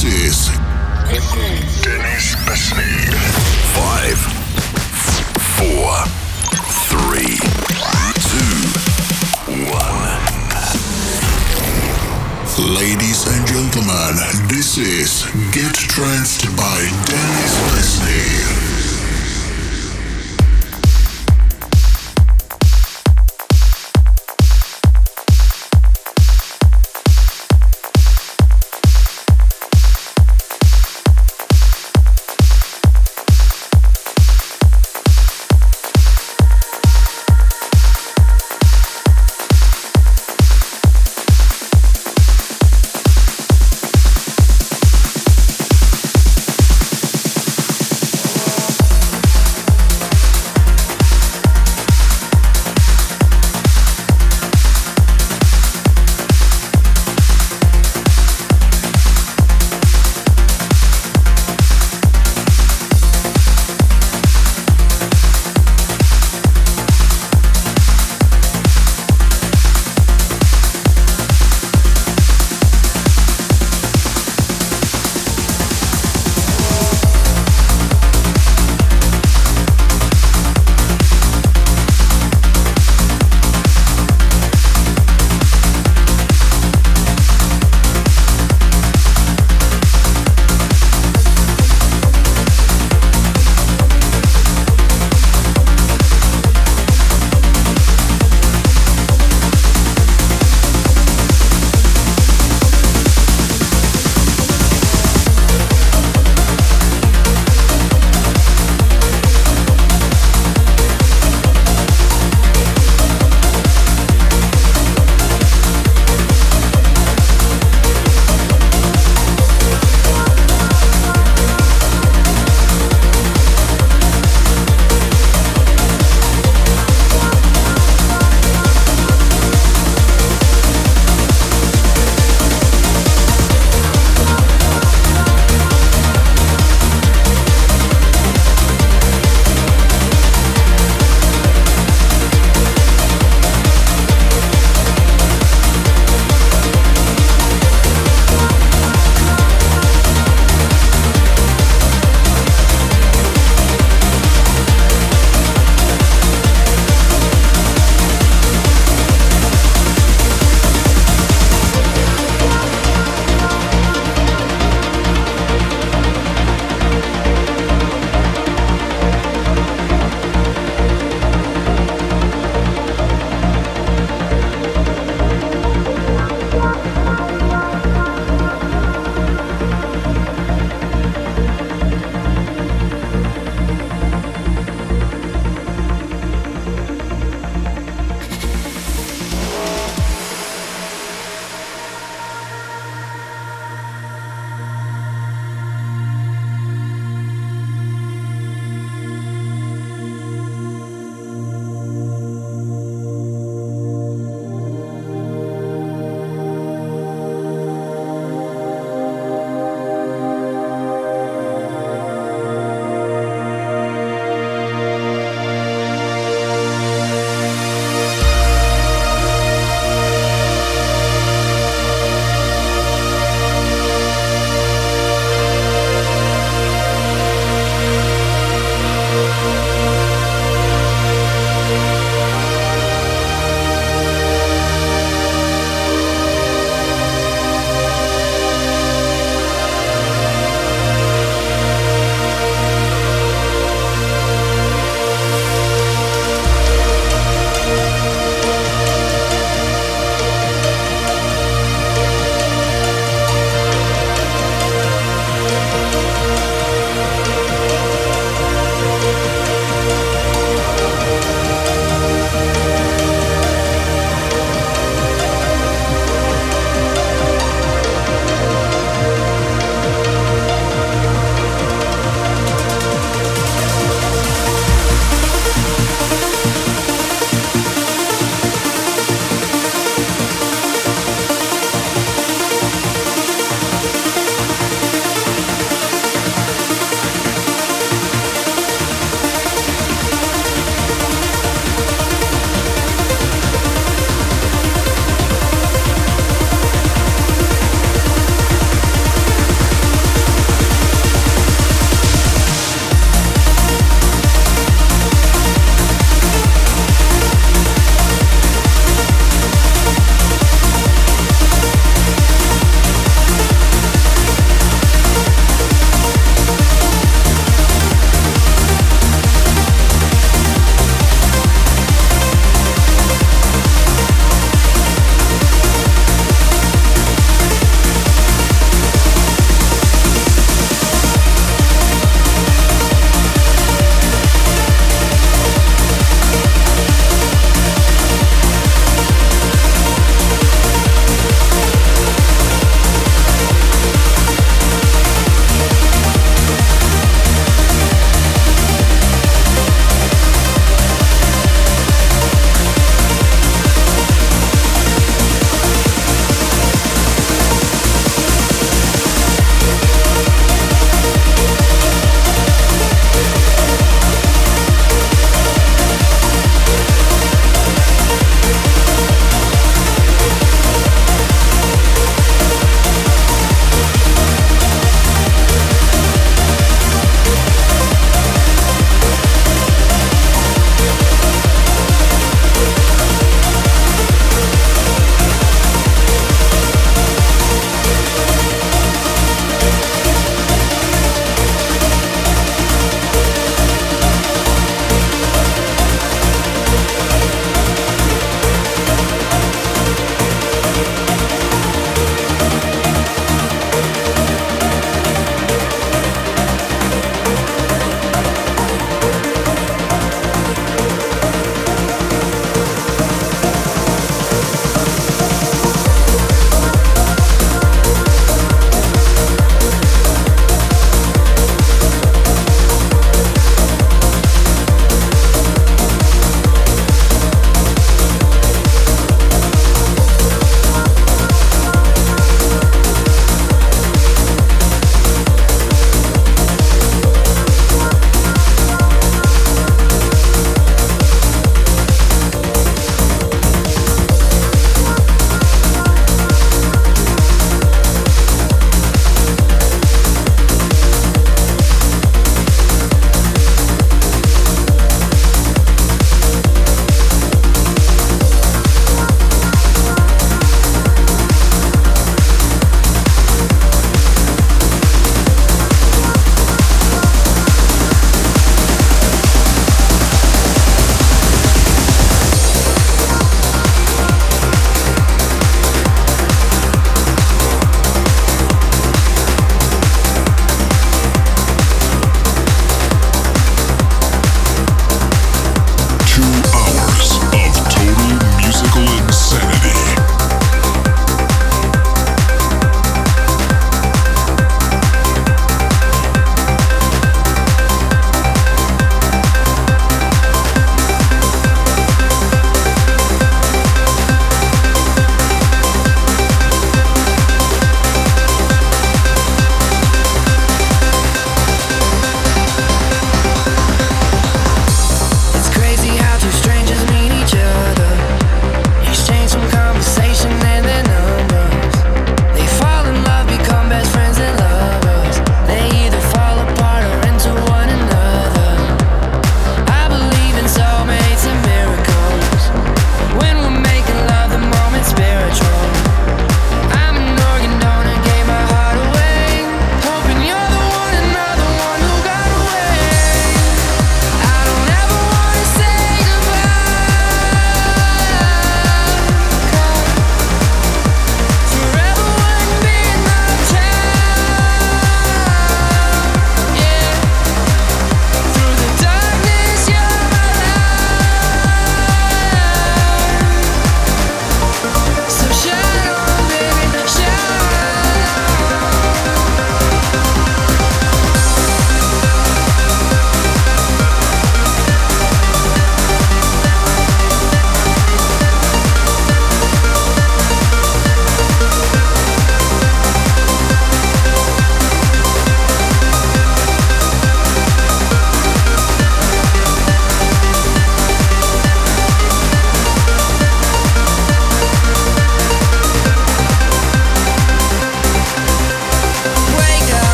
This is Dennis Besney. Five, four, three, two, one. Ladies and gentlemen, this is Get Tranced by Dennis Besney.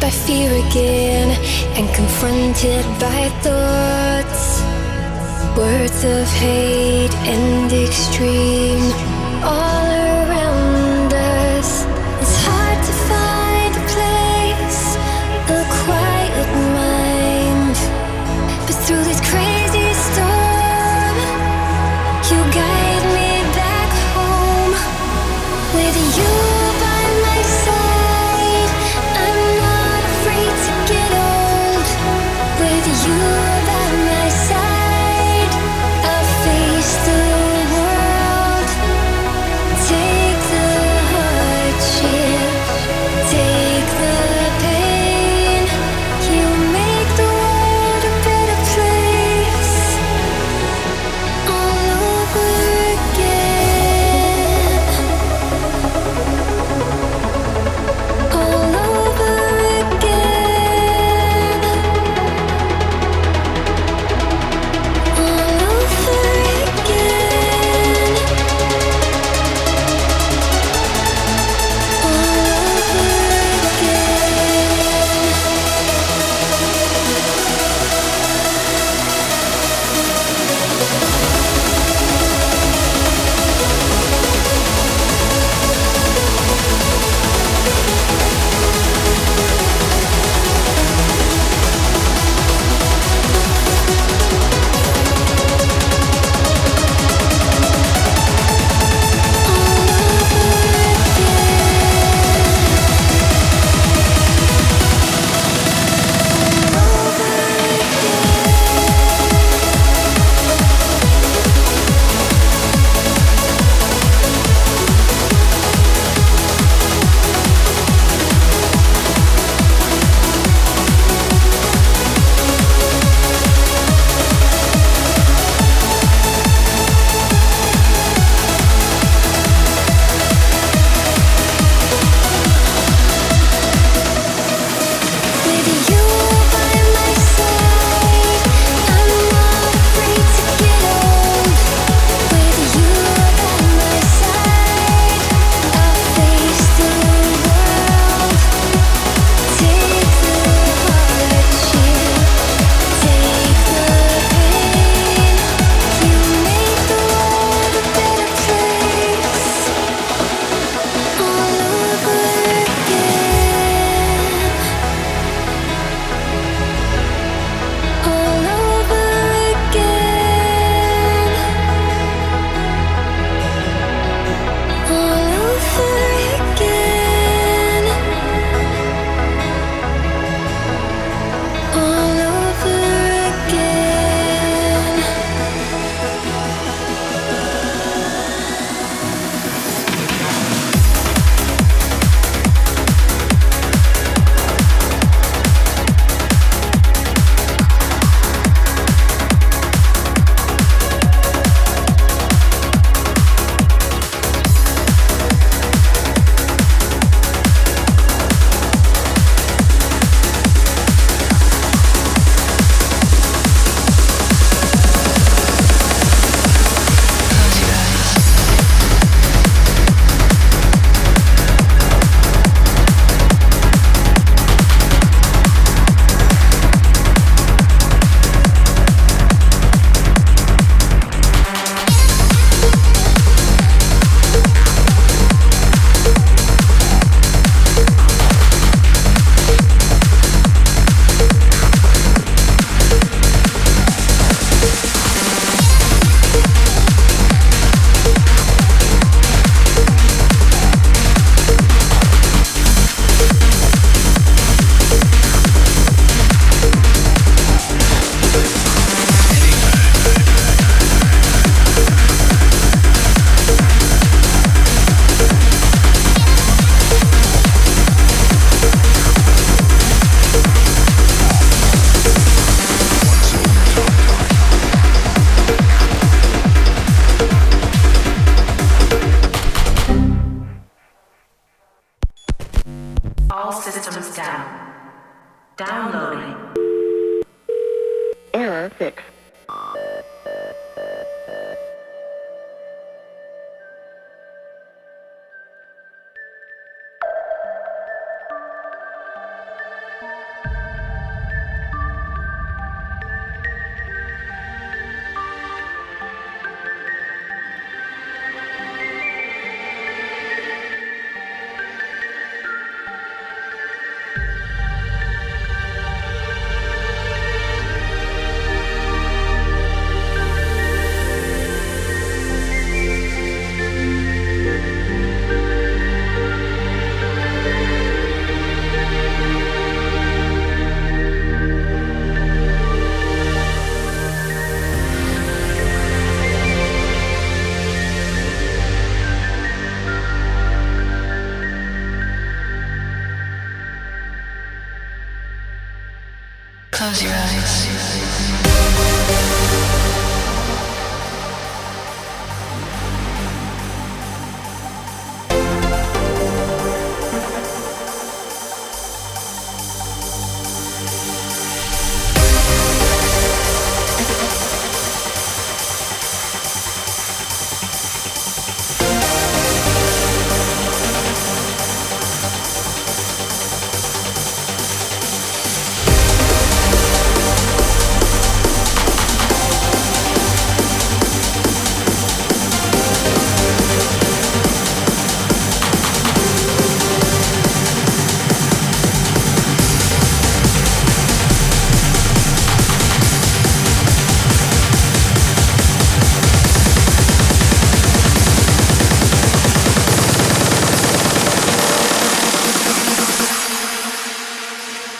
By fear again and confronted by thoughts. Words of hate and extreme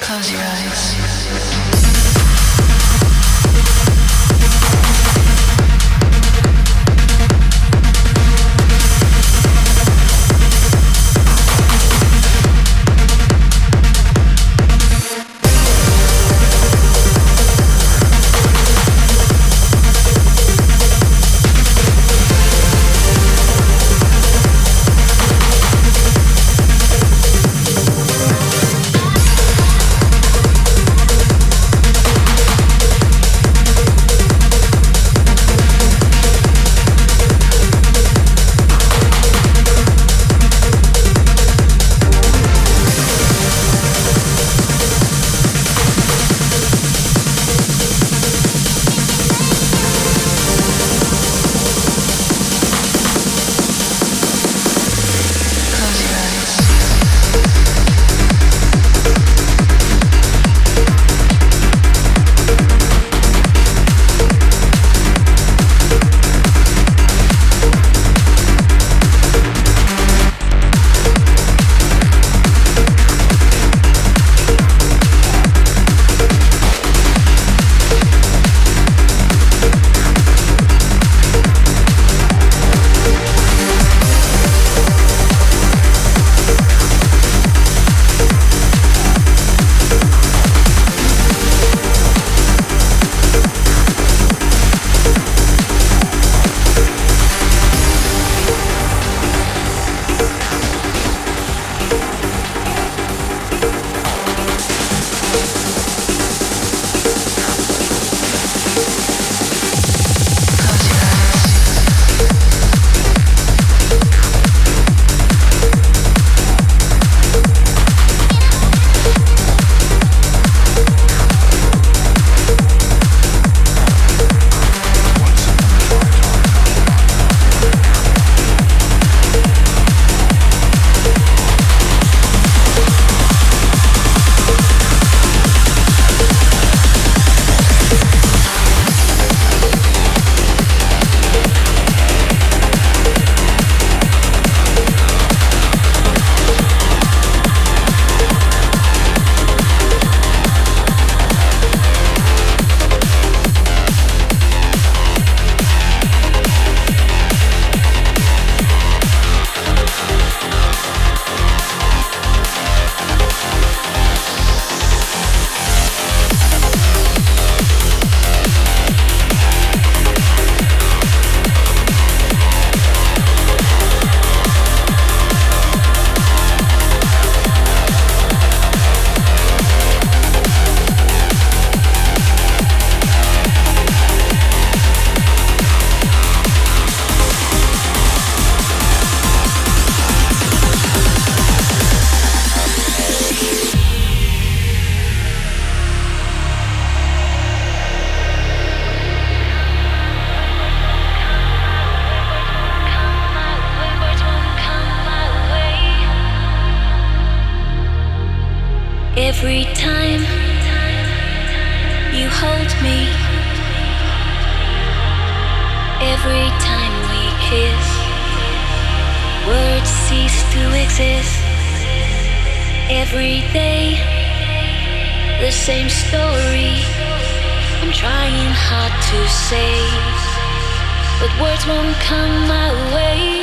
Close your eyes. Every day, the same story. I'm trying hard to say, but words won't come my way.